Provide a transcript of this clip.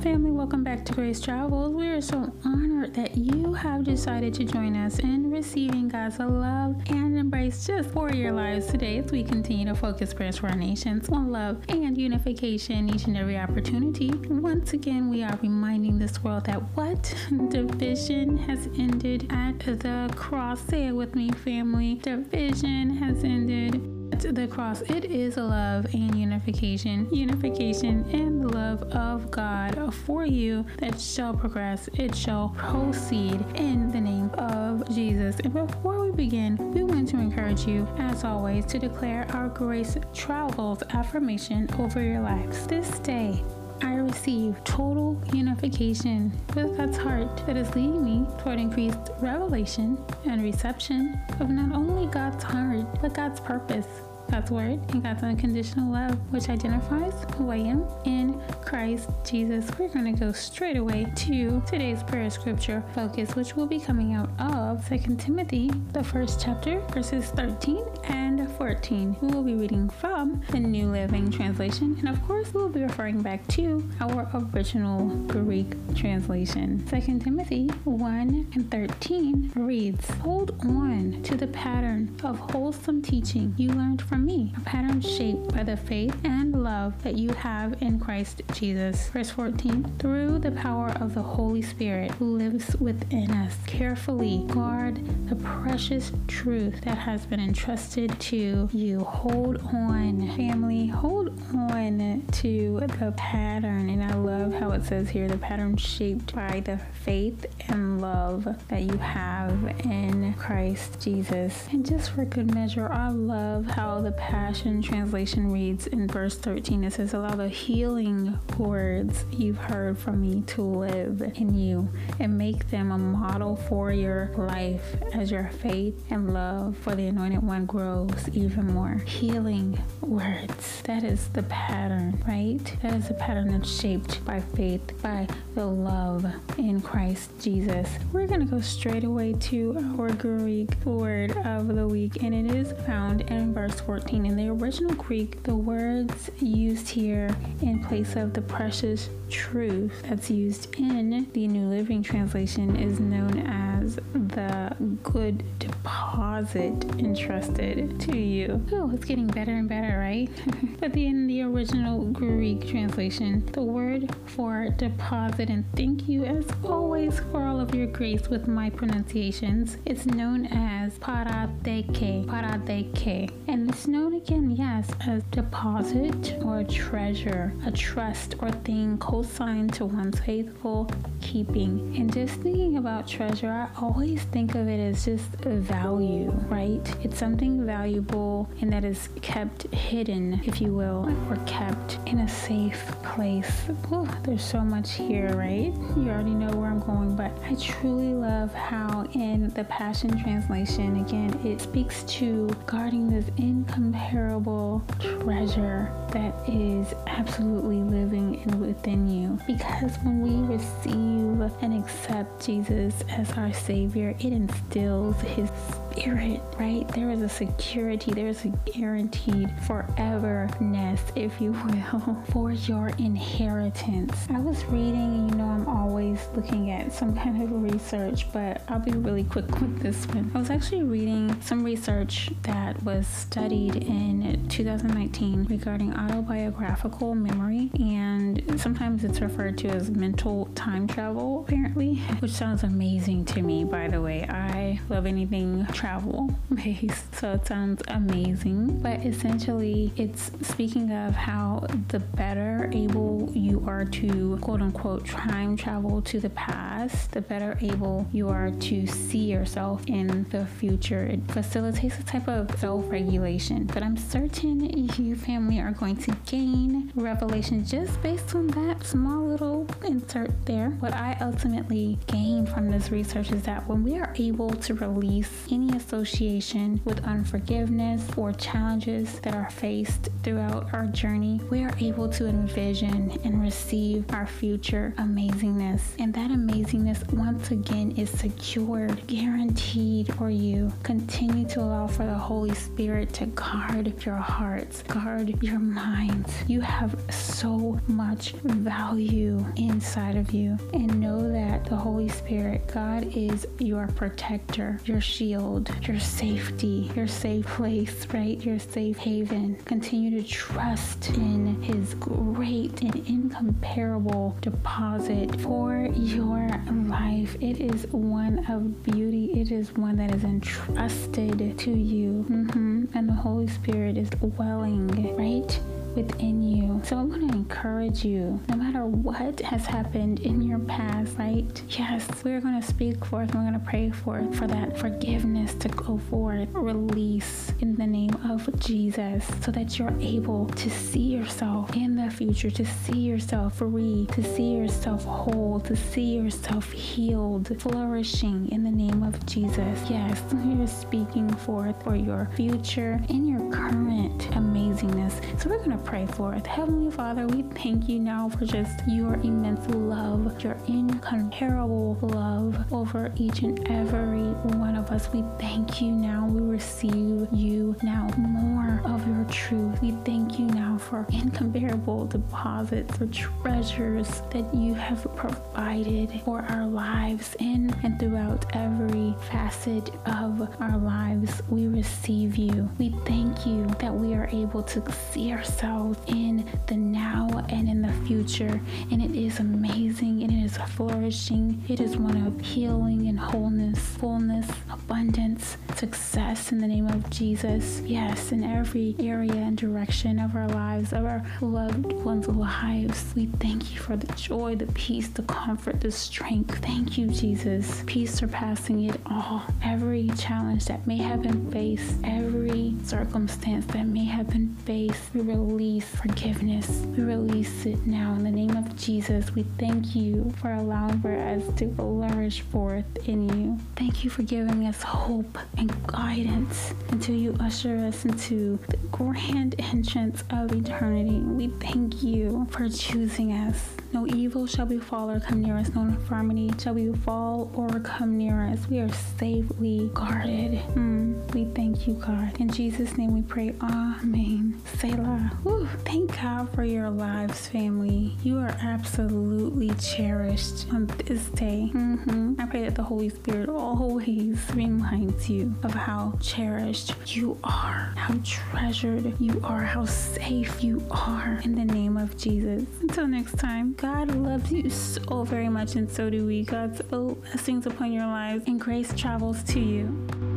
family? Welcome back to Grace Travels. We are so honored that you have decided to join us in receiving God's love and embrace just for your lives today as we continue to focus prayers for our nations on love and unification each and every opportunity. Once again, we are reminding this world that what division has ended at the cross. Say it with me, family. Division has ended the cross. It is love and unification, unification and love of God for you that shall progress. It shall proceed in the name of Jesus. And before we begin, we want to encourage you, as always, to declare our grace travels affirmation over your lives this day. I receive total unification with God's heart that is leading me toward increased revelation and reception of not only God's heart, but God's purpose God's word and God's unconditional love, which identifies who I am in Christ Jesus. We're going to go straight away to today's prayer scripture focus, which will be coming out of 2 Timothy, the first chapter, verses 13 and 14. We will be reading from the New Living Translation, and of course, we will be referring back to our original Greek translation. 2 Timothy 1 and 13 reads Hold on to the pattern of wholesome teaching you learned from me, a pattern shaped by the faith and love that you have in Christ Jesus. Verse 14 Through the power of the Holy Spirit who lives within us, carefully guard the precious truth that has been entrusted to you. Hold on, family, hold on to the pattern. And I love how it says here the pattern shaped by the faith and love that you have in Christ Jesus. And just for good measure, I love how the the Passion Translation reads in verse 13, it says, Allow the healing words you've heard from me to live in you and make them a model for your life as your faith and love for the Anointed One grows even more. Healing words. That is the pattern, right? That is the pattern that's shaped by faith, by the love in Christ Jesus. We're going to go straight away to our Greek word of the week, and it is found in verse 14. 14. In the original Greek, the words used here in place of the precious truth that's used in the New Living Translation is known as the good deposit entrusted to you. Oh, it's getting better and better, right? but in the original Greek translation, the word for deposit and thank you as always for all of your grace with my pronunciations, it's known as parateke, parateke. And it's known again, yes, as deposit or treasure, a trust or thing co-signed to one's faithful keeping. And just thinking about treasure, I always think of it as just a value, right? It's something valuable and that is kept hidden, if you will, or kept in a safe place. Ooh, there's so much here, right? You already know where I'm going, but I truly love how in the Passion Translation, again, it speaks to guarding this incomparable treasure that is absolutely living within you. Because when we receive and accept Jesus as our Savior, it instills His spirit, right? There is a security, there is a guaranteed foreverness, if you will, for your inheritance. I was reading, you know, I'm always looking at some kind of research, but I'll be really quick with this one. I was actually reading some research that was studied in 2019 regarding autobiographical memory, and sometimes it's referred to as mental time travel, apparently, which sounds amazing to me, by the way. I love anything travel based, so it sounds amazing. But essentially, it's speaking of how the better able you are to quote unquote time travel to the past, the better able you are to see yourself in the future. It facilitates a type of self regulation. But I'm certain you, family, are going to gain revelation just based on that small little insert there. What I ultimately gained from this research is that when we are able to release any association with unforgiveness or challenges that are faced throughout our journey, we are able to envision and receive our future amazingness. And that amazingness, once again, is secured, guaranteed for you. Continue to allow for the Holy Spirit to guard your hearts, guard your minds. You have so much value inside of you. And know that the Holy Spirit, God, is your protector, your shield, your safety, your safe place, right? Your safe haven. Continue to trust in His great and incomparable deposit for your life. It is one of beauty, it is one that is entrusted to you. Mm-hmm. And the Holy Spirit is dwelling, right? within you. So I want to encourage you, no matter what has happened in your past, right? Yes, we're going to speak forth, we're going to pray forth for that forgiveness to go forth, release in the name of Jesus, so that you're able to see yourself in the future, to see yourself free, to see yourself whole, to see yourself healed, flourishing in the name of Jesus. Yes, you're speaking forth for your future and your current So we're going to pray for it. Heavenly Father, we thank you now for just your immense love, your incomparable love over each and every one of us. We thank you now. We receive you now more of your truth. We for incomparable deposits or treasures that you have provided for our lives in and throughout every facet of our lives. We receive you. We thank you that we are able to see ourselves ourselves in the now and in the future. And it is amazing and it is flourishing. It is one of healing and wholeness, fullness, abundance, success in the name of Jesus. Yes, in every area and direction of our lives, of our loved ones' lives. We thank you for the joy, the peace, the comfort, the strength. Thank you, Jesus. Peace surpassing it all. Every challenge that may have been faced, every circumstance that may have been faced, we release release forgiveness. We release it now in the name of Jesus. We thank you for allowing for us to flourish forth in you. Thank you for giving us hope and guidance until you usher us into the grand entrance of eternity. We thank you for choosing us. No evil shall befall or come near us, no infirmity shall befall or come near us. We are safely guarded. Mm, we thank you, God. In Jesus' name we pray. Amen. Selah. Whew. Thank God for your lives, family. You are absolutely cherished on this day. Mm-hmm. I pray that the Holy Spirit always reminds you of how cherished you are, how treasured you are, how safe you are in the name of Jesus. Until next time, God loves you so very much, and so do we. God's blessings upon your lives, and grace travels to you.